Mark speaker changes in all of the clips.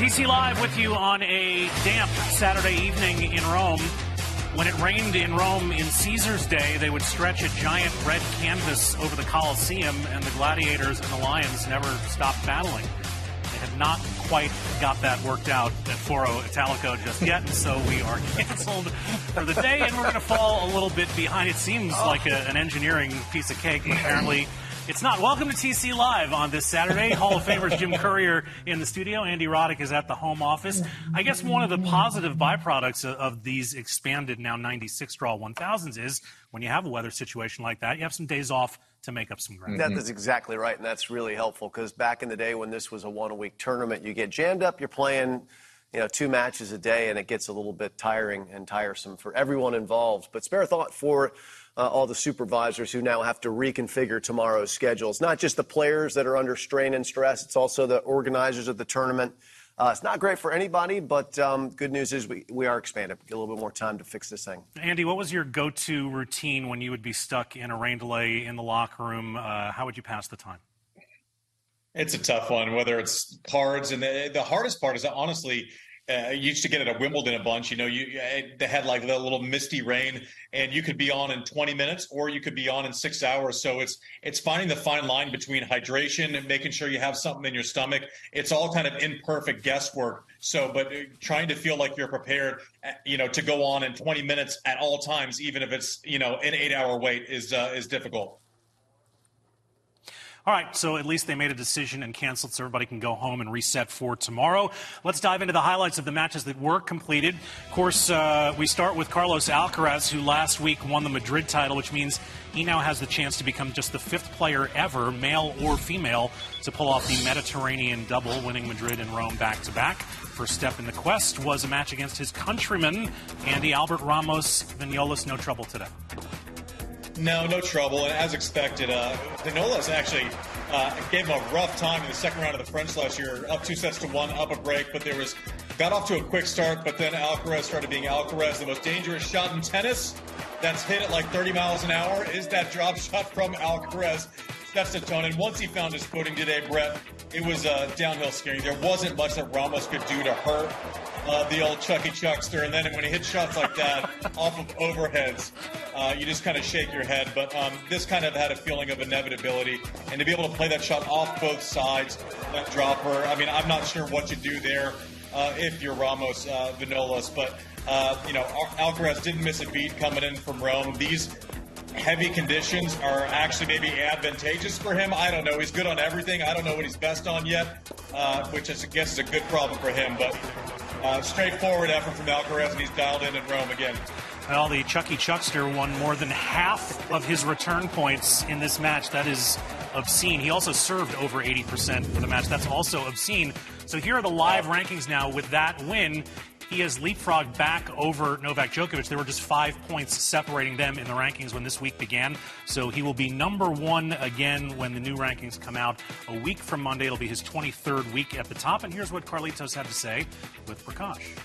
Speaker 1: TC Live with you on a damp Saturday evening in Rome. When it rained in Rome in Caesar's day, they would stretch a giant red canvas over the Colosseum, and the gladiators and the lions never stopped battling. They have not quite got that worked out at Foro Italico just yet, and so we are canceled for the day, and we're going to fall a little bit behind. It seems oh. like a, an engineering piece of cake, but apparently it's not. Welcome to TC Live on this Saturday. Hall of Famers Jim Courier in the studio. Andy Roddick is at the home office. I guess one of the positive byproducts of, of these expanded now 96 draw 1000s is when you have a weather situation like that, you have some days off to make up some ground.
Speaker 2: That is exactly right, and that's really helpful because back in the day when this was a one a week tournament, you get jammed up, you're playing you know, two matches a day, and it gets a little bit tiring and tiresome for everyone involved. But spare a thought for uh, all the supervisors who now have to reconfigure tomorrow's schedules. Not just the players that are under strain and stress, it's also the organizers of the tournament. Uh, it's not great for anybody, but um, good news is we, we are expanded. Get a little bit more time to fix this thing.
Speaker 1: Andy, what was your go to routine when you would be stuck in a rain delay in the locker room? Uh, how would you pass the time?
Speaker 3: It's a tough one, whether it's cards. And the, the hardest part is that honestly, uh, you used to get it at Wimbledon a bunch. You know, you they had like the little misty rain, and you could be on in 20 minutes, or you could be on in six hours. So it's it's finding the fine line between hydration and making sure you have something in your stomach. It's all kind of imperfect guesswork. So, but uh, trying to feel like you're prepared, uh, you know, to go on in 20 minutes at all times, even if it's you know an eight hour wait, is uh, is difficult.
Speaker 1: All right, so at least they made a decision and canceled so everybody can go home and reset for tomorrow. Let's dive into the highlights of the matches that were completed. Of course, uh, we start with Carlos Alcaraz, who last week won the Madrid title, which means he now has the chance to become just the fifth player ever, male or female, to pull off the Mediterranean double, winning Madrid and Rome back to back. First step in the quest was a match against his countryman, Andy Albert Ramos Vinolas. No trouble today.
Speaker 3: No, no trouble. And as expected, uh, Vinolas actually uh, gave him a rough time in the second round of the French last year, up two sets to one, up a break. But there was got off to a quick start, but then Alcaraz started being Alcaraz. The most dangerous shot in tennis that's hit at like 30 miles an hour is that drop shot from Alcaraz. That's the tone. And once he found his footing today, Brett, it was uh, downhill skiing. There wasn't much that Ramos could do to hurt uh, the old Chucky Chuckster. And then when he hits shots like that off of overheads, uh, you just kind of shake your head. But um, this kind of had a feeling of inevitability. And to be able to play that shot off both sides, that dropper, I mean, I'm not sure what you do there uh, if you're Ramos uh, Vinolas. But, uh, you know, Alcaraz didn't miss a beat coming in from Rome. These heavy conditions are actually maybe advantageous for him. I don't know. He's good on everything. I don't know what he's best on yet, uh, which is, I guess is a good problem for him. But uh, straightforward effort from Alcaraz, and he's dialed in in Rome again.
Speaker 1: Well, the Chucky Chuckster won more than half of his return points in this match. That is obscene. He also served over 80% for the match. That's also obscene. So here are the live rankings now with that win. He has leapfrogged back over Novak Djokovic. There were just five points separating them in the rankings when this week began. So he will be number one again when the new rankings come out a week from Monday. It'll be his 23rd week at the top. And here's what Carlitos had to say with Prakash.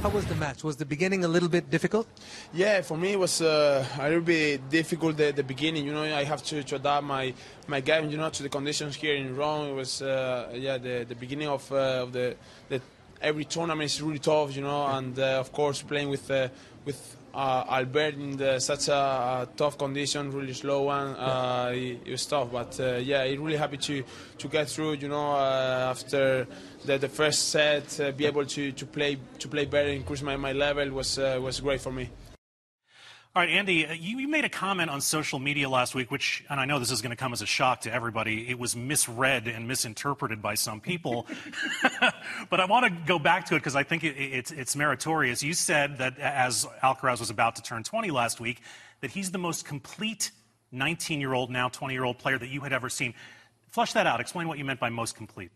Speaker 4: How was the match? Was the beginning a little bit difficult?
Speaker 5: Yeah, for me it was uh, a little bit difficult at the beginning. You know, I have to, to adapt my my game, you know, to the conditions here in Rome. It was uh, yeah the, the beginning of, uh, of the the every tournament is really tough, you know, and uh, of course playing with uh, with uh, Albert in the, such a, tough condition, really slow one, uh, it, it, was tough. But uh, yeah, I'm really happy to to get through, you know, uh, after the, the first set, be able to, to play to play better, increase my, my level was was great for me.
Speaker 1: All right, Andy, uh, you, you, made a comment on social media last week, which, and I know this is going to come as a shock to everybody, it was misread and misinterpreted by some people. but I want to go back to it because I think it, it's, it's meritorious. You said that as Alcaraz was about to turn 20 last week, that he's the most complete 19 year old, now 20 year old player that you had ever seen. Flush that out. Explain what you meant by most complete.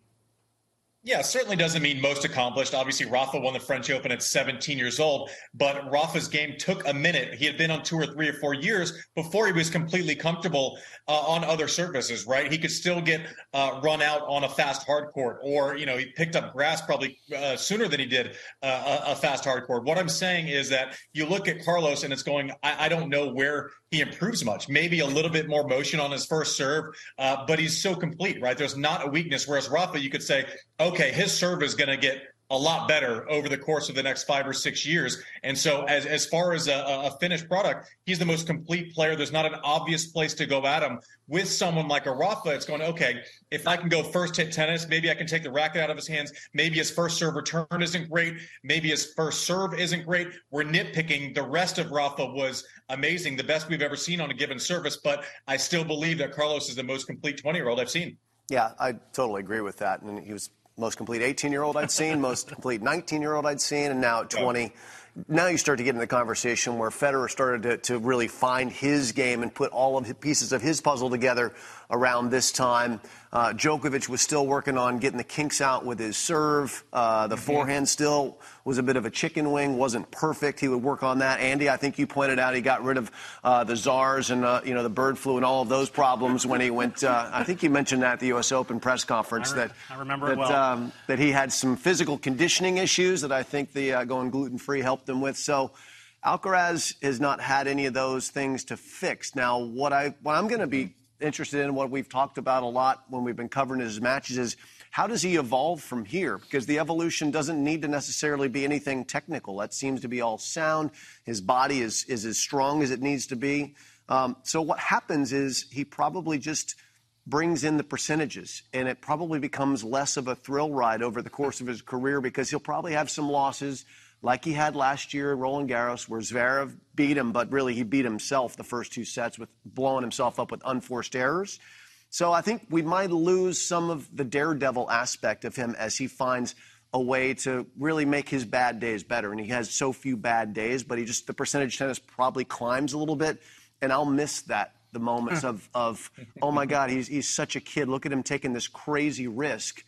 Speaker 3: Yeah, certainly doesn't mean most accomplished. Obviously, Rafa won the French Open at 17 years old, but Rafa's game took a minute. He had been on two or three or four years before he was completely comfortable uh, on other surfaces, right? He could still get uh, run out on a fast hard court, or, you know, he picked up grass probably uh, sooner than he did uh, a, a, fast hard court. What I'm saying is that you look at Carlos and it's going, I, I don't know where he improves much. Maybe a little bit more motion on his first serve, uh, but he's so complete, right? There's not a weakness. Whereas Rafa, you could say, okay, his serve is going to get a lot better over the course of the next five or six years. And so, as as far as a, a, finished product, he's the most complete player. There's not an obvious place to go at him. With someone like a Rafa, it's going okay. If I can go first hit tennis, maybe I can take the racket out of his hands. Maybe his first serve return isn't great. Maybe his first serve isn't great. We're nitpicking. The rest of Rafa was amazing, the best we've ever seen on a given service. But I still believe that Carlos is the most complete 20 year old I've seen.
Speaker 2: Yeah, I totally agree with that. And he was most complete 18 year old I'd seen, most complete 19 year old I'd seen, and now at 20. Now you start to get into the conversation where Federer started to, to really find his game and put all of the pieces of his puzzle together around this time. Uh, Djokovic was still working on getting the kinks out with his serve. Uh, the mm-hmm. forehand still was a bit of a chicken wing, wasn't perfect. He would work on that. Andy, I think you pointed out he got rid of uh, the czars and uh, you know the bird flu and all of those problems when he went. Uh, I think you mentioned that at the U.S. Open press conference
Speaker 1: I
Speaker 2: re- that
Speaker 1: I remember
Speaker 2: that,
Speaker 1: well. um,
Speaker 2: that he had some physical conditioning issues that I think the uh, going gluten free helped him with. So. Alcaraz has not had any of those things to fix. Now, what I what I'm going to be interested in, what we've talked about a lot when we've been covering his matches, is how does he evolve from here? Because the evolution doesn't need to necessarily be anything technical. That seems to be all sound. His body is, is as strong as it needs to be. Um, so what happens is he probably just brings in the percentages, and it probably becomes less of a thrill ride over the course of his career because he'll probably have some losses like he had last year in Roland Garros, where Zverev beat him, but really he beat himself the first two sets with blowing himself up with unforced errors. So I think we might lose some of the daredevil aspect of him as he finds a way to really make his bad days better. And he has so few bad days, but he just the percentage tennis probably climbs a little bit, and I'll miss that the moments of of oh my God, he's he's such a kid. Look at him taking this crazy risk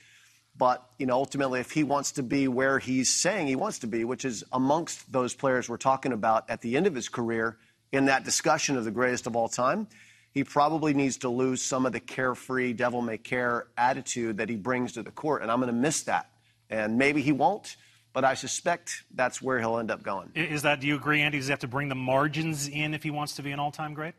Speaker 2: but you know, ultimately, if he wants to be where he's saying he wants to be, which is amongst those players we're talking about at the end of his career in that discussion of the greatest of all time, he probably needs to lose some of the carefree, devil may care attitude that he brings to the court. And I'm going to miss that. And maybe he won't, but I suspect that's where he'll end up going.
Speaker 1: Is that, do you agree, Andy? Does he have to bring the margins in if he wants to be an all time great?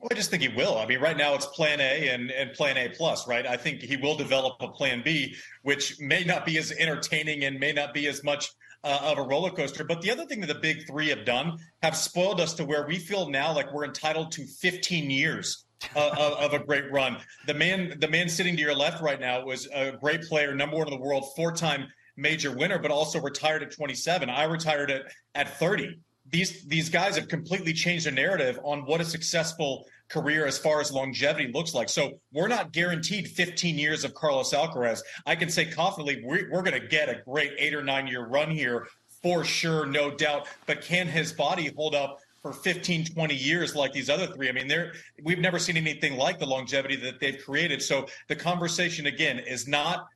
Speaker 3: Well, I just think he will. I mean, right now it's plan A and, and plan A plus, right? I think he will develop a plan B, which may not be as entertaining and may not be as much uh, of a roller coaster. But the other thing that the big three have done have spoiled us to where we feel now like we're entitled to 15 years uh, of, a great run. The man, the man sitting to your left right now was a great player, number one in the world, four-time major winner, but also retired at 27. I retired at at 30 these these guys have completely changed their narrative on what a successful career as far as longevity looks like. So we're not guaranteed 15 years of Carlos Alcaraz. I can say confidently we're, we're going to get a great eight or nine year run here for sure, no doubt. But can his body hold up for 15, 20 years like these other three? I mean, they we've never seen anything like the longevity that they've created. So the conversation again is not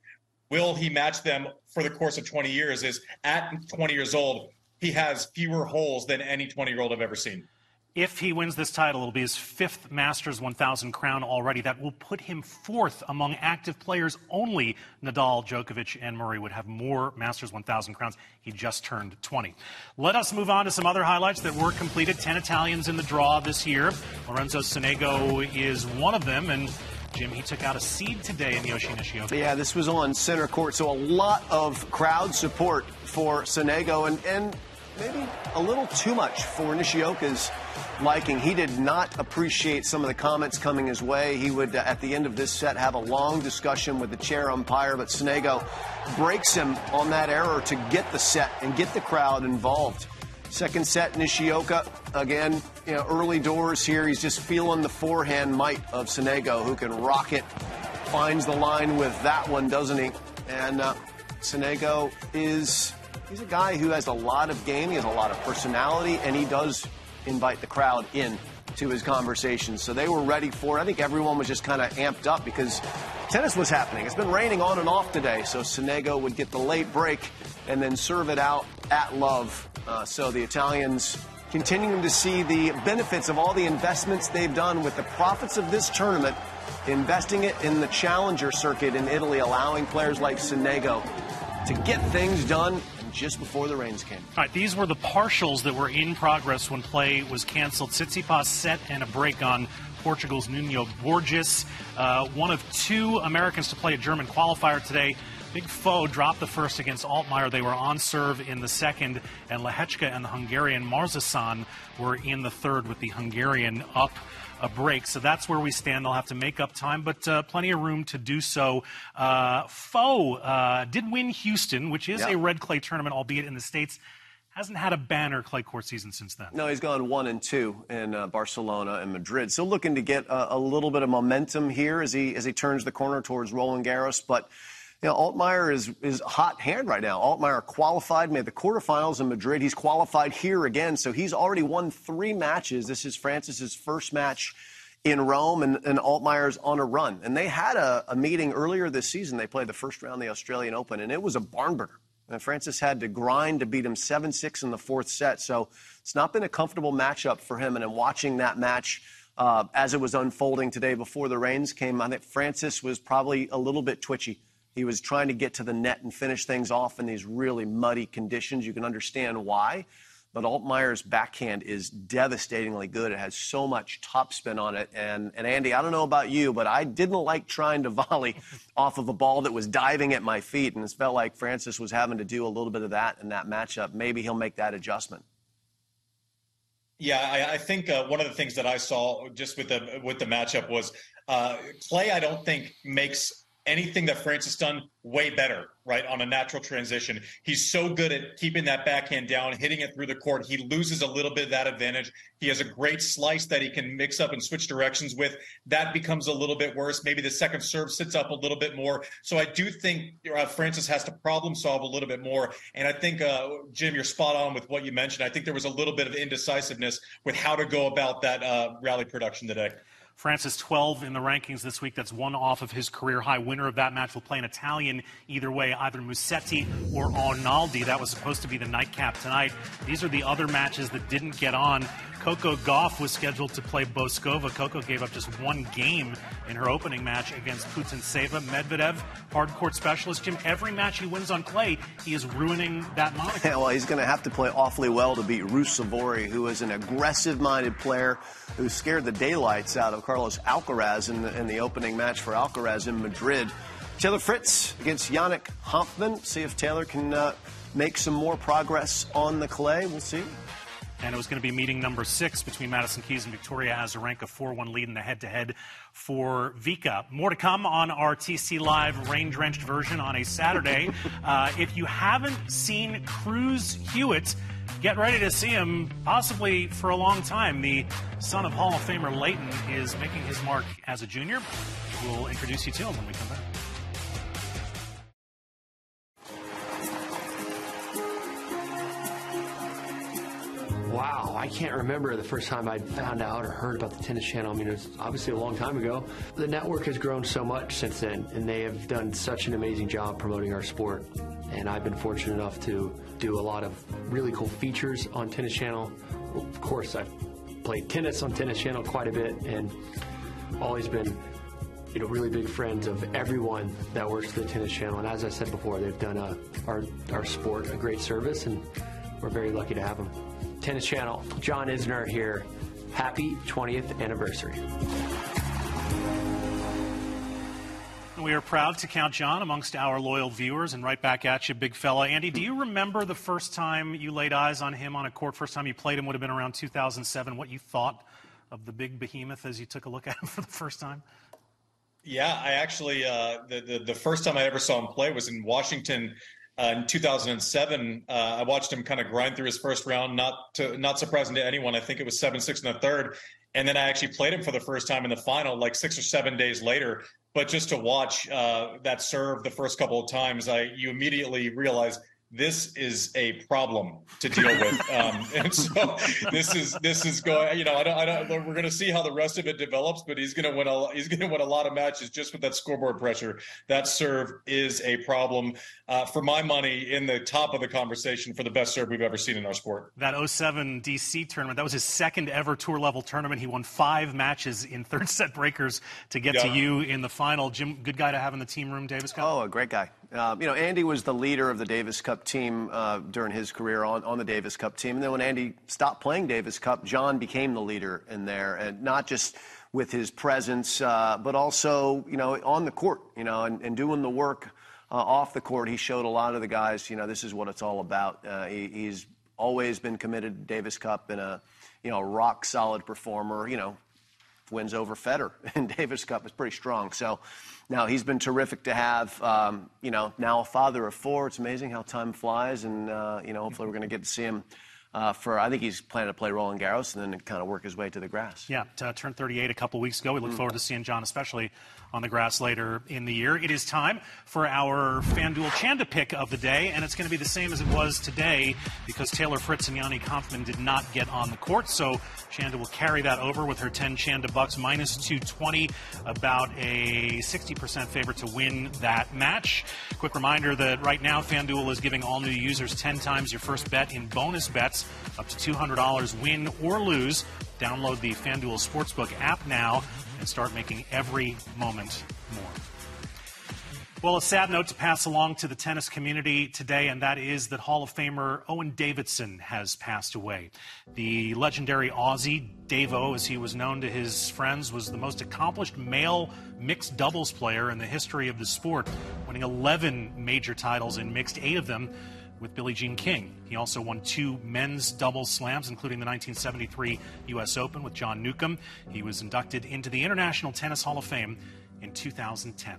Speaker 3: will he match them for the course of 20 years? Is at 20 years old he has fewer holes than any 20 year old I've ever seen.
Speaker 1: If he wins this title, it'll be his fifth Masters 1000 crown already. That will put him fourth among active players. Only Nadal, Djokovic, and Murray would have more Masters 1000 crowns. He just turned 20. Let us move on to some other highlights that were completed. 10 Italians in the draw this year. Lorenzo Sonego is one of them, and Jim, he took out a seed today in Yoshi Nishioka.
Speaker 2: Yeah, this was on center court, so a lot of crowd support for Sonego, and, and maybe a little too much for Nishioka's liking. He did not appreciate some of the comments coming his way. He would, uh, at the end of this set, have a long discussion with the chair umpire, but Sonego breaks him on that error to get the set and get the crowd involved. Second set, Nishioka again. You know, early doors here. He's just feeling the forehand might of Sonego, who can rock it. Finds the line with that one, doesn't he? And uh, Sonego is he's a guy who has a lot of game. He has a lot of personality, and he does invite the crowd in to his conversations. So they were ready for it. I think everyone was just kind of amped up because tennis was happening. It's been raining on and off today, so Sonego would get the late break and then serve it out at love. Uh, so the Italians continuing to see the benefits of all the investments they've done with the profits of this tournament, investing it in the challenger circuit in Italy, allowing players like Sonego to get things done just before the rains came.
Speaker 1: All right, these were the partials that were in progress when play was canceled. Tsitsipas set and a break on Portugal's Nuno Borges, uh, one of two Americans to play a German qualifier today. Big Foe dropped the first against Altmaier. They were on serve in the second, and Lehecka and the Hungarian Marozsan were in the third with the Hungarian up a break. So that's where we stand. They'll have to make up time, but uh, plenty of room to do so. Uh, Foe uh, did win Houston, which is a red clay tournament, albeit in the States hasn't had a banner clay court season since then.
Speaker 2: No, he's gone one and two in uh, Barcelona and Madrid. So looking to get a, a, little bit of momentum here as he as he turns the corner towards Roland Garros, but. You know, Altmaier is is hot hand right now. Altmaier qualified, made the quarterfinals in Madrid. He's qualified here again, so he's already won three matches. This is Francis's first match in Rome, and, and Altmaier's on a run. And they had a, a meeting earlier this season. They played the first round of the Australian Open, and it was a barn burner. And Francis had to grind to beat him 7 6 in the fourth set. So it's not been a comfortable matchup for him. And in watching that match uh, as it was unfolding today before the rains came, I think Francis was probably a little bit twitchy. He was trying to get to the net and finish things off in these really muddy conditions. You can understand why. But Altmaier's backhand is devastatingly good. It has so much topspin on it. And, and Andy, I don't know about you, but I didn't like trying to volley off of a ball that was diving at my feet. And it felt like Francis was having to do a little bit of that in that matchup. Maybe he'll make that adjustment.
Speaker 3: Yeah, I, I think uh, one of the things that I saw just with the with the matchup was uh, Clay. I don't think makes anything that Francis done way better, right, on a natural transition. He's so good at keeping that backhand down, hitting it through the court. He loses a little bit of that advantage. He has a great slice that he can mix up and switch directions with. That becomes a little bit worse. Maybe the second serve sits up a little bit more. So I do think uh, Francis has to problem solve a little bit more. And I think, uh, Jim, you're spot on with what you mentioned. I think there was a little bit of indecisiveness with how to go about that uh, rally production today.
Speaker 1: Francis 12 in the rankings this week. That's one off of his career high. Winner of that match will play an Italian either way, either Musetti or Arnaldi. That was supposed to be the nightcap tonight. These are the other matches that didn't get on. Coco Gauff was scheduled to play Bouzkova. Coco gave up just one game in her opening match against Putintseva. Medvedev, hard court specialist. Jim, every match he wins on clay, he is ruining that moniker.
Speaker 2: Yeah, well, he's going to have to play awfully well to beat Ruusuvuori, who is an aggressive-minded player who scared the daylights out of Carlos Alcaraz in the, in the opening match for Alcaraz in Madrid. Taylor Fritz against Yannick Hanfmann. See if Taylor can uh, make some more progress on the clay. We'll see
Speaker 1: and it was going to be meeting number six between Madison Keys and Victoria Azarenka, 4 1 lead in the head to head for Vika. More to come on our TC Live rain drenched version on a Saturday. uh, if you haven't seen Cruz Hewitt, get ready to see him possibly for a long time. The son of Hall of Famer Lleyton is making his mark as a junior. We'll introduce you to him when we come back.
Speaker 6: Can't remember the first time I found out or heard about the Tennis Channel. I mean, it was obviously a long time ago. The network has grown so much since then, and they have done such an amazing job promoting our sport. And I've been fortunate enough to do a lot of really cool features on Tennis Channel. Of course, I've played tennis on Tennis Channel quite a bit, and always been you know, really big friends of everyone that works for the Tennis Channel. And as I said before, they've done a, our, our sport a great service, and we're very lucky to have them. Tennis Channel, John Isner here. Happy 20th anniversary.
Speaker 1: We are proud to count John amongst our loyal viewers and right back at you, big fella. Andy, do you remember the first time you laid eyes on him on a court? First time you played him would have been around 2007. What you thought of the big behemoth as you took a look at him for the first time?
Speaker 3: Yeah, I actually, uh, the, the, the first time I ever saw him play was in Washington uh, in 2007. Uh, I watched him kind of grind through his first round, not to, not surprising to anyone. I think it was seven six in the third, and then I actually played him for the first time in the final, like six or seven days later. But just to watch uh, that serve the first couple of times, I you immediately realize this is a problem to deal with. Um, and so this is this is going. You know, I don't. I don't we're going to see how the rest of it develops, but he's going to win a he's going to win a lot of matches just with that scoreboard pressure. That serve is a problem uh, for my money in the top of the conversation for the best serve we've ever seen in our sport.
Speaker 1: That 07 DC tournament that was his second ever tour level tournament. He won five matches in third set breakers to get yeah. to you in the final. Jim, good guy to have in the team room, Davis Cup.
Speaker 2: Oh, a great guy. Uh, you know, Andy was the leader of the Davis Cup team uh, during his career on, on the Davis Cup team. And then when Andy stopped playing Davis Cup, John became the leader in there, and not just with his presence, uh, but also, you know, on the court, you know, and, and doing the work uh, off the court. He showed a lot of the guys, you know, this is what it's all about. Uh, he, he's always been committed to Davis Cup and a, you know, rock solid performer. You know, wins over Federer in Davis Cup is pretty strong. So now, he's been terrific to have. Um, you know, now a father of four. It's amazing how time flies, and uh, you know, hopefully, we're going to get to see him. Uh, for I think he's planning to play Roland Garros and then kind of work his way to the grass.
Speaker 1: Yeah, uh, turned 38 a couple weeks ago. We look mm. forward to seeing John, especially on the grass later in the year. It is time for our FanDuel Chanda pick of the day, and it's going to be the same as it was today because Taylor Fritz and Yannick Hanfmann did not get on the court. So Chanda will carry that over with her 10 Chanda bucks minus 220, about a 60% favorite to win that match. Quick reminder that right now FanDuel is giving all new users 10 times your first bet in bonus bets up to $200 win or lose. Download the FanDuel Sportsbook app now and start making every moment more. Well, a sad note to pass along to the tennis community today, and that is that Hall of Famer Owen Davidson has passed away. The legendary Aussie, Davo, as he was known to his friends, was the most accomplished male mixed doubles player in the history of the sport, winning 11 major titles in mixed, eight of them with Billie Jean King. He also won two men's double slams, including the 1973 U.S. Open with John Newcombe. He was inducted into the International Tennis Hall of Fame in 2010.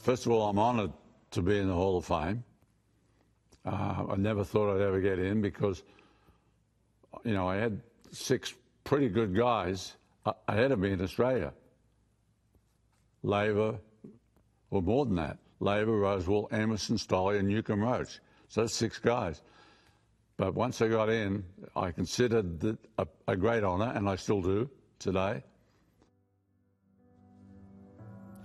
Speaker 7: First of all, I'm honored to be in the Hall of Fame. Uh, I never thought I'd ever get in because, you know, I had six pretty good guys ahead of me in Australia. Laver, or more than that. Laver, Rosewall, Emerson, Stolle, and Newcombe Roche. So that's six guys. But once I got in, I considered it a, a great honour, and I still do today.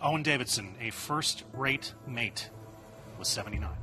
Speaker 1: Owen Davidson, a first rate mate, was 79.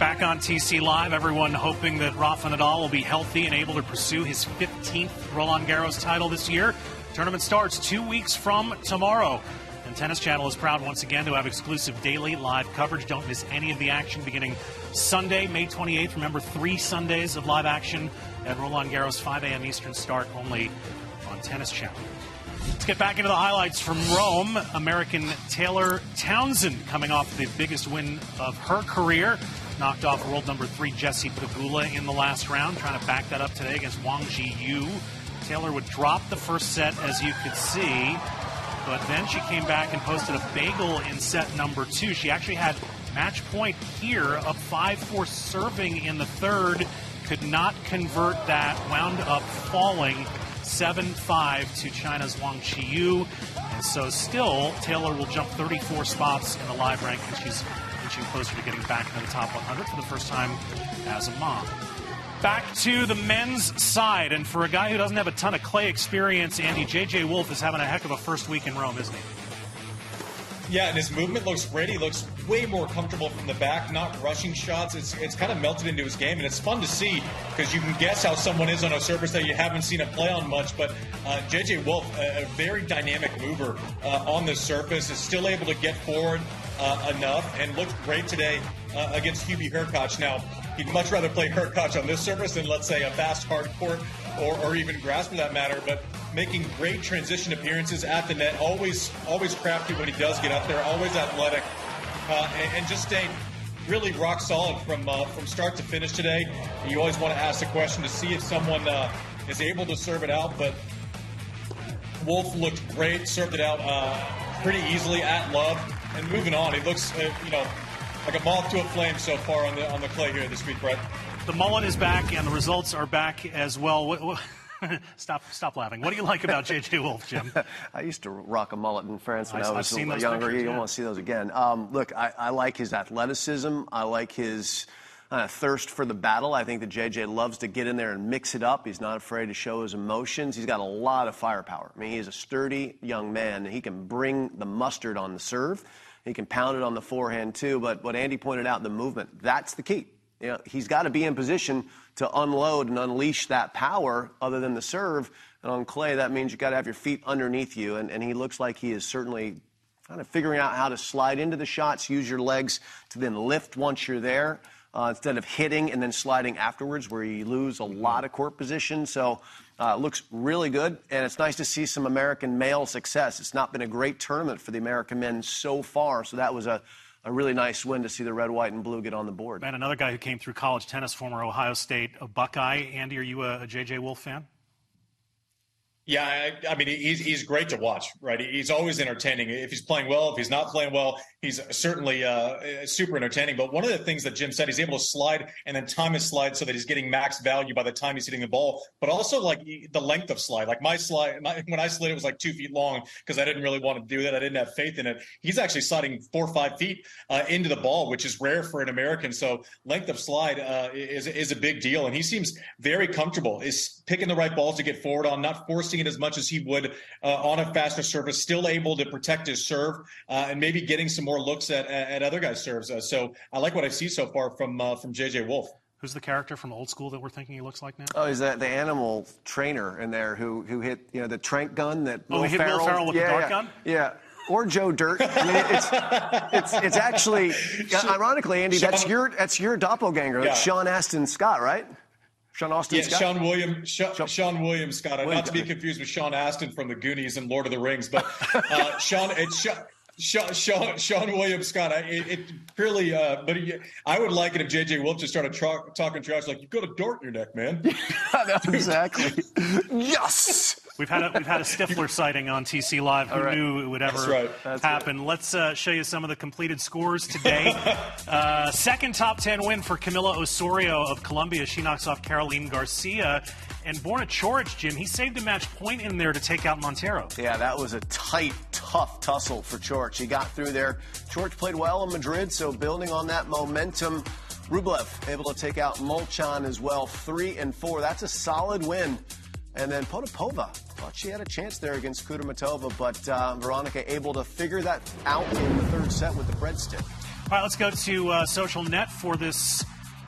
Speaker 1: Back on TC Live, everyone hoping that Rafa Nadal will be healthy and able to pursue his 15th Roland Garros title this year. Tournament starts two weeks from tomorrow. And Tennis Channel is proud once again to have exclusive daily live coverage. Don't miss any of the action beginning Sunday, May 28th. Remember, three Sundays of live action at Roland Garros, 5 a.m. Eastern start only on Tennis Channel. Let's get back into the highlights from Rome. American Taylor Townsend coming off the biggest win of her career knocked off world number three Jessie Pegula in the last round, trying to back that up today against Wang Xiyu. Taylor would drop the first set, as you could see, but then she came back and posted a bagel in set number two. She actually had match point here, up 5 4 serving in the third, could not convert that, wound up falling 7 5 to China's Wang Xiyu. And so still, Taylor will jump 34 spots in the live rankings. She's inching closer to getting back into the top 100 for the first time as a mom. Back to the men's side, and for a guy who doesn't have a ton of clay experience, Andy, J.J. Wolf is having a heck of a first week in Rome, isn't he?
Speaker 3: Yeah, and his movement looks. He looks way more comfortable from the back, not rushing shots. It's it's kind of melted into his game, and it's fun to see because you can guess how someone is on a surface that you haven't seen him play on much. But uh, JJ Wolf, a, a, very dynamic mover uh, on this surface, is still able to get forward uh, enough and looked great today uh, against Hubie Hurkacz. Now, he'd much rather play Hurkacz on this surface than, let's say, a fast hard court or, or even grass for that matter. But making great transition appearances at the net. Always, always crafty when he does get up there. Always athletic, and, and, just stayed really rock solid from uh, from start to finish today. You always want to ask the question to see if someone uh, is able to serve it out, but Wolf looked great, served it out uh, pretty easily at love, and moving on. He looks, uh, you know, like a moth to a flame so far on the on the clay here this week, Brett.
Speaker 1: The mullet is back, and the results are back as well. What, what, stop, stop laughing. What do you like about J.J. Wolf, Jim?
Speaker 2: I used to rock a mullet in France when I,
Speaker 1: I
Speaker 2: was
Speaker 1: a
Speaker 2: little younger.
Speaker 1: Pictures,
Speaker 2: you
Speaker 1: yeah.
Speaker 2: want to see those again. Um, look, I, I, like his athleticism. I like his uh, thirst for the battle. I think that JJ loves to get in there and mix it up. He's not afraid to show his emotions. He's got a lot of firepower. I mean, he is a sturdy young man, he can bring the mustard on the serve. He can pound it on the forehand too. But what Andy pointed out, the movement, that's the key. You know, he's got to be in position to unload and unleash that power other than the serve. And on clay, that means you've got to have your feet underneath you. And, and he looks like he is certainly kind of figuring out how to slide into the shots, use your legs to then lift once you're there. Uh, instead of hitting and then sliding afterwards, where you lose a lot of court position. So, uh, looks really good, and it's nice to see some American male success. It's not been a great tournament for the American men so far, so that was a, a really nice win to see the red, white, and blue get on the board.
Speaker 1: And another guy who came through college tennis, former Ohio State Buckeye. Andy, are you a, a J.J. Wolf fan?
Speaker 3: Yeah, I, I, mean, he's, he's great to watch, right? He's always entertaining. If he's playing well, if he's not playing well, he's certainly uh, super entertaining. But one of the things that Jim said, he's able to slide and then time his slide so that he's getting max value by the time he's hitting the ball, but also like the length of slide. Like my slide, my, when I slid, it was like two feet long because I didn't really want to do that. I didn't have faith in it. He's actually sliding four or five feet uh, into the ball, which is rare for an American. So length of slide uh, is, is a big deal. And he seems very comfortable, is picking the right balls to get forward on, not forcing it as much as he would uh, on a faster service, still able to protect his serve uh, and maybe getting some more looks at, at other guys' serves. Uh, so I like what I see so far from uh, from JJ Wolf.
Speaker 1: Who's the character from old school that we're thinking he looks like now?
Speaker 2: Oh, he's the, the animal trainer in there who who hit you know the trank gun that
Speaker 1: oh,
Speaker 2: Will
Speaker 1: he hit
Speaker 2: Ferrell,
Speaker 1: Will Ferrell with
Speaker 2: yeah,
Speaker 1: the dart
Speaker 2: yeah,
Speaker 1: gun.
Speaker 2: Yeah. Or Joe Dirt. I mean, it's it's it's actually ironically, Andy. That's your that's your doppelganger,
Speaker 3: Yeah.
Speaker 2: Sean Astin Scott, right? Sean Austin
Speaker 3: Yeah,
Speaker 2: Scott.
Speaker 3: Sean William, Sean, Sean William Scott.
Speaker 2: William-
Speaker 3: Not to be confused with Sean Astin from the Goonies and Lord of the Rings, but uh, Sean, it's Sean. Sean, Sean, Sean William Scott. I, it, it purely, uh, but I would like it if JJ Wolf just started tra- talking trash like you got a dart in your neck, man.
Speaker 2: exactly. yes.
Speaker 1: We've had a, we've had a Stifler sighting on TC Live. Who
Speaker 2: right.
Speaker 1: knew it would ever
Speaker 3: right.
Speaker 1: Happen? Let's uh, show you some of the completed scores today. uh, second top ten win for Camila Osorio of Colombia. She knocks off Caroline Garcia. And Borna Coric, Jim, he saved a match point in there to take out Montero.
Speaker 2: Yeah, that was a tight, tough tussle for Chorch. He got through there. Chorch played well in Madrid, so building on that momentum. Rublev able to take out Molcan as well, three and four. That's a solid win. And then Potapova thought she had a chance there against Kudermetova, but uh, Veronika able to figure that out in the third set with the breadstick.
Speaker 1: All right, let's go to uh, social net for this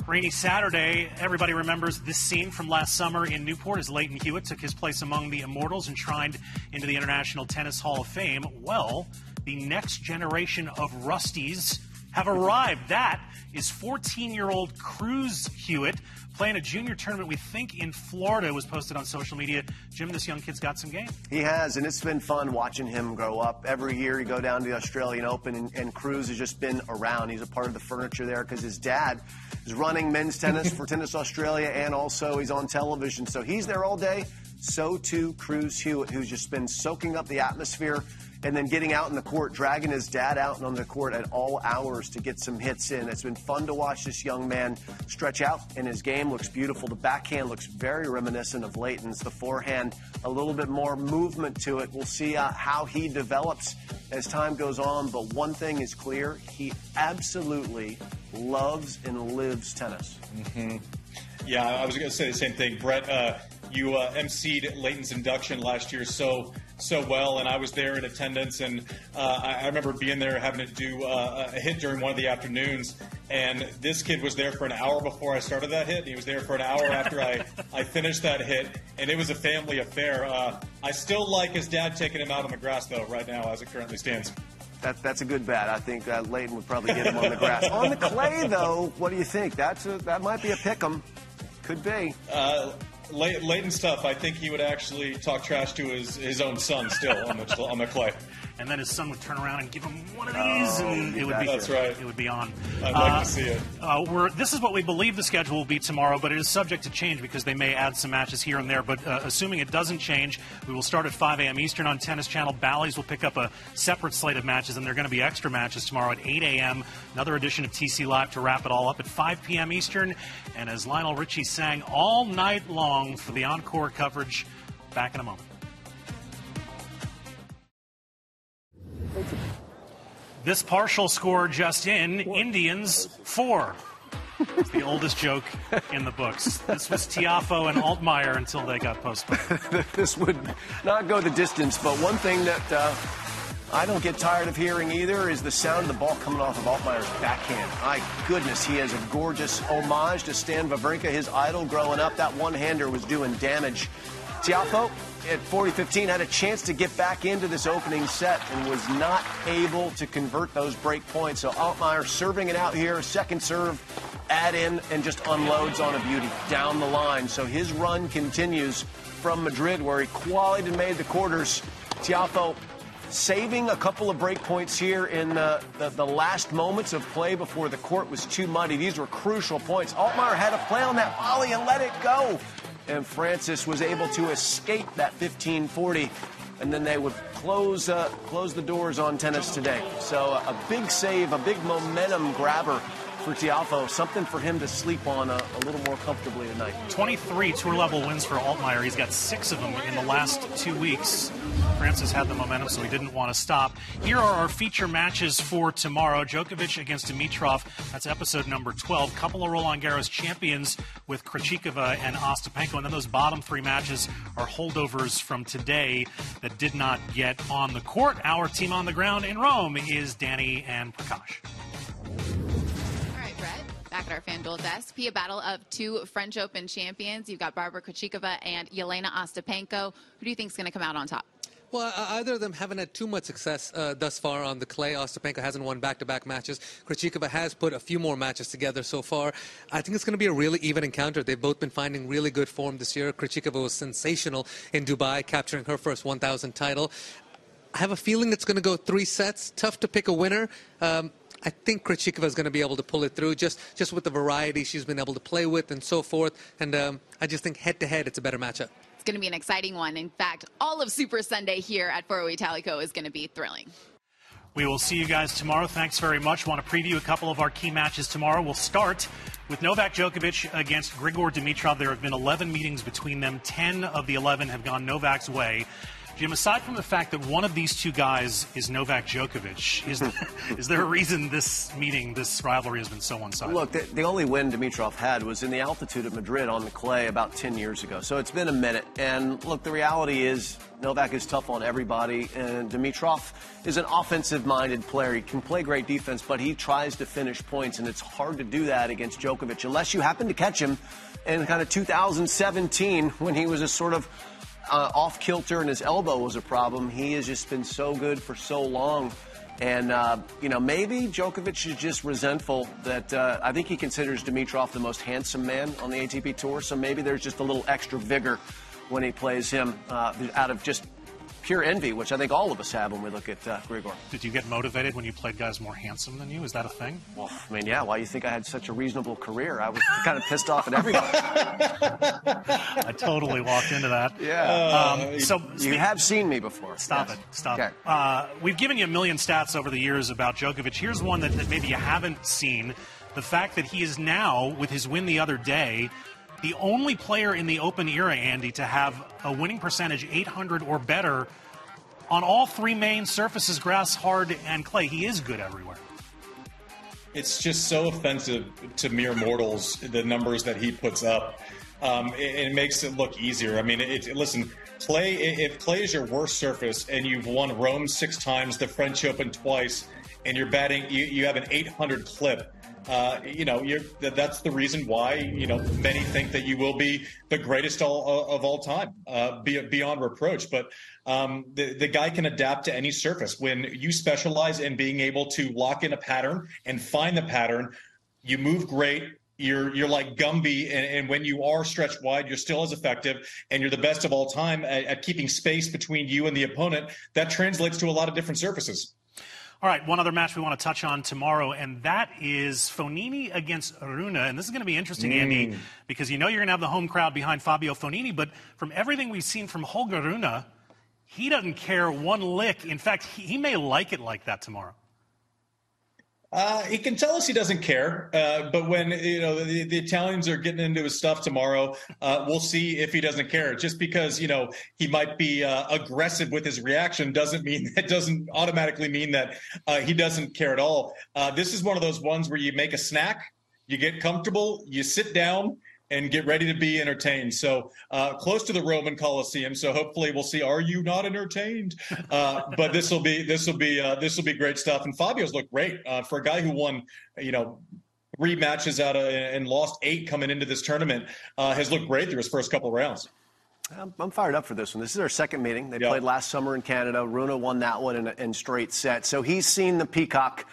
Speaker 1: rainy Saturday. Everybody remembers this scene from last summer in Newport as Lleyton Hewitt took his place among the immortals enshrined into the International Tennis Hall of Fame. Well, the next generation of Rusties have arrived. That is 14 year old Cruz Hewitt playing a junior tournament, we think, in Florida. Was posted on social media. Jim, this young kid's got some game.
Speaker 2: He has, and it's been fun watching him grow up. Every year you go down to the Australian Open, and, and Cruz has just been around. He's a part of the furniture there because his dad is running men's tennis for Tennis Australia, and also he's on television. So he's there all day. So too Cruz Hewitt, who's just been soaking up the atmosphere and then getting out in the court, dragging his dad out on the court at all hours to get some hits in. It's been fun to watch this young man stretch out, and his game looks beautiful. The backhand looks very reminiscent of Lleyton's. The forehand, a little bit more movement to it. We'll see uh, how he develops as time goes on, but one thing is clear he absolutely loves and lives tennis.
Speaker 3: Mm-hmm. Yeah, I was going to say the same thing. Brett, uh, you uh, emceed Lleyton's induction last year so so well, and I was there in attendance, and uh, I, I, remember being there having to do uh, a hit during one of the afternoons, and this kid was there for an hour before I started that hit, and he was there for an hour after I, I finished that hit, and it was a family affair. Uh, I still like his dad taking him out on the grass, though, right now as it currently stands.
Speaker 2: That, that's a good bet. I think uh, Lleyton would probably get him on the grass. on the clay, though, what do you think? That's a, that might be a pick 'em. Could be.
Speaker 3: Uh, Lleyton's tough. I think he would actually talk trash to his, his own son still on the on the clay.
Speaker 1: And then his son would turn around and give him one of these, oh, and it would be
Speaker 3: that's right.
Speaker 1: It would be on.
Speaker 3: I'd like uh, to see it.
Speaker 1: Uh, we're, this is what we believe the schedule will be tomorrow, but it is subject to change because they may add some matches here and there. But uh, assuming it doesn't change, we will start at 5 a.m. Eastern on Tennis Channel. Bally's will pick up a separate slate of matches, and there are going to be extra matches tomorrow at 8 a.m. Another edition of TC Live to wrap it all up at 5 p.m. Eastern. And as Lionel Richie sang all night long for the encore coverage, back in a moment. This partial score just in Indians four. It's the oldest joke in the books. This was Tiafoe and Altmaier until they got postponed.
Speaker 2: this would not go the distance, but one thing that uh, I don't get tired of hearing either is the sound of the ball coming off of Altmaier's backhand. My goodness, he has a gorgeous homage to Stan Wawrinka, his idol growing up. That one-hander was doing damage. Tiafoe at 40-15 had a chance to get back into this opening set and was not able to convert those break points. So Altmaier serving it out here, second serve, add in, and just unloads on a beauty down the line. So his run continues from Madrid where he qualified and made the quarters. Tiafoe saving a couple of break points here in the, the, the, last moments of play before the court was too muddy. These were crucial points. Altmaier had to play on that volley and let it go and Francis was able to escape that 1540 and then they would close uh, close the doors on tennis today. So a big save, a big momentum grabber for Tiafoe, something for him to sleep on a, a, little more comfortably tonight.
Speaker 1: 23 tour level wins for Altmaier. He's got six of them in the last two weeks. Francis had the momentum, so he didn't want to stop. Here are our feature matches for tomorrow Djokovic against Dimitrov. That's episode number 12. Couple of Roland Garros champions with Krejcikova and Ostapenko. And then those bottom three matches are holdovers from today that did not get on the court. Our team on the ground in Rome is Danny and Prakash.
Speaker 8: Back at our FanDuel desk, be a battle of two French Open champions. You've got Barbara Krejcikova and Jelena Ostapenko. Who do you think is going to come out on top?
Speaker 4: Well, either of them haven't had too much success uh, thus far on the clay. Ostapenko hasn't won back-to-back matches. Krejcikova has put a few more matches together so far. I think it's going to be a really even encounter. They've both been finding really good form this year. Krejcikova was sensational in Dubai, capturing her first 1,000 title. I have a feeling it's going to go three sets. Tough to pick a winner. Um, I think Krejcikova is going to be able to pull it through just, just with the variety she's been able to play with and so forth. And um, I just think head to head, it's a better matchup.
Speaker 8: It's going to be an exciting one. In fact, all of Super Sunday here at Foro Italico is going to be thrilling.
Speaker 1: We will see you guys tomorrow. Thanks very much. Want to preview a couple of our key matches tomorrow. We'll start with Novak Djokovic against Grigor Dimitrov. There have been 11 meetings between them. 10 of the 11 have gone Novak's way. Jim, aside from the fact that one of these two guys is Novak Djokovic, is, hmm. is there a reason this meeting, this rivalry has been so one sided?
Speaker 2: Look, the, the, only win Dimitrov had was in the altitude of Madrid on the clay about 10 years ago. So it's been a minute. And look, the reality is Novak is tough on everybody, and Dimitrov is an offensive minded player. He can play great defense, but he tries to finish points, and it's hard to do that against Djokovic unless you happen to catch him in kind of 2017 when he was a sort of uh, off kilter and his elbow was a problem. He has just been so good for so long. And, uh, you know, maybe Djokovic is just resentful that uh, I think he considers Dimitrov the most handsome man on the ATP Tour. So maybe there's just a little extra vigor when he plays him uh, out of just pure envy, which I think all of us have when we look at uh, Grigor.
Speaker 1: Did you get motivated when you played guys more handsome than you? Is that a thing?
Speaker 2: Well, I mean, yeah. Why you think I had such a reasonable career? I was kind of pissed off at everybody.
Speaker 1: I totally walked into that.
Speaker 2: Yeah.
Speaker 1: Um, so
Speaker 2: you
Speaker 1: speak-
Speaker 2: have seen me before.
Speaker 1: Stop
Speaker 2: Yes.
Speaker 1: it. Stop
Speaker 2: Okay.
Speaker 1: it. Uh, we've given you a million stats over the years about Djokovic. Here's one that, that maybe you haven't seen. The fact that he is now, with his win the other day, the only player in the Open era, Andy, to have a winning percentage 800 or better on all three main surfaces grass, hard, and clay. He is good everywhere.
Speaker 3: it's just so offensive to mere mortals the numbers that he puts up. Um, it, it makes it look easier. I mean, it, it- listen, clay. If clay is your worst surface and you've won Rome six times, the French Open twice, and you're batting, you, you have an 800 clip. Uh, you know, that's the reason why you know many think that you will be the greatest all, of all time, uh, beyond reproach. But um, the the guy can adapt to any surface. When you specialize in being able to lock in a pattern and find the pattern, you move great. You're you're like Gumby, and, and when you are stretched wide, you're still as effective, and you're the best of all time at, at keeping space between you and the opponent. That translates to a lot of different surfaces.
Speaker 1: All right, one other match we want to touch on tomorrow, and that is Fognini against Rune. And this is going to be interesting, Andy, mm. because you know you're going to have the home crowd behind Fabio Fognini, but from everything we've seen from Holger Rune, he doesn't care one lick. In fact, he, he may like it like that tomorrow.
Speaker 3: Uh, he can tell us he doesn't care, uh, but when you know the, the Italians are getting into his stuff tomorrow, uh, we'll see if he doesn't care. Just because you know he might be uh, aggressive with his reaction doesn't mean that doesn't automatically mean that uh, he doesn't care at all. Uh, this is one of those ones where you make a snack, you get comfortable, you sit down, and get ready to be entertained. So uh, close to the Roman Coliseum. So hopefully we'll see. Are you not entertained? Uh, but this will be this will be uh, this will be great stuff. And Fabio's looked great uh, for a guy who won. You know. Three matches out of and lost eight coming into this tournament uh, has looked great through his first couple rounds.
Speaker 2: I'm, I'm fired up for this one. This is our second meeting. They
Speaker 3: Yeah.
Speaker 2: played last summer in Canada. Rune won that one in, in straight set. So he's seen the peacock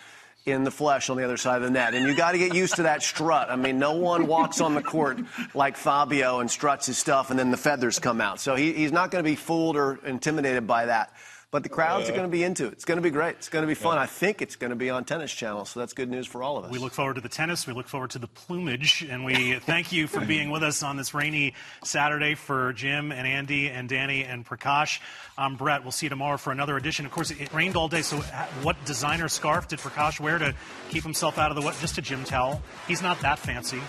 Speaker 2: in the flesh on the other side of the net. And you got to get used to that strut. I mean, no one walks on the court like Fabio and struts his stuff and then the feathers come out. So he, he's not going to be fooled or intimidated by that. But the crowds are going to be into it. It's going to be great. It's going to be fun. I think it's going to be on Tennis Channel, so that's good news for all of us.
Speaker 1: We look forward to the tennis. We look forward to the plumage. And we thank you for being with us on this rainy Saturday for Jim and Andy and Danny and Prakash. I'm Brett. We'll see you tomorrow for another edition. Of course, it rained all day. So, uh, what designer scarf did Prakash wear to keep himself out of the wet? Just a gym towel. He's not that fancy.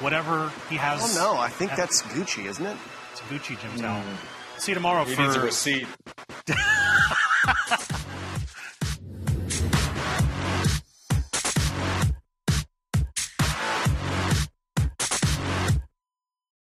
Speaker 1: Whatever he has.
Speaker 2: Oh, no. I think that's Gucci, isn't it?
Speaker 1: It's a Gucci gym towel. See you tomorrow.
Speaker 3: He
Speaker 1: for...
Speaker 3: needs a receipt.